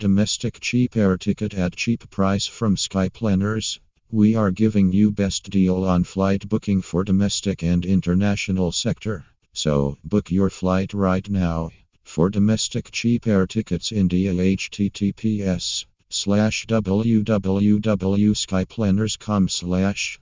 Domestic cheap air ticket at cheap price from Skyplanners. We are giving you best deal on flight booking for domestic and international sector. So, book your flight right now. For domestic cheap air tickets India https slash www.skyplanners.com slash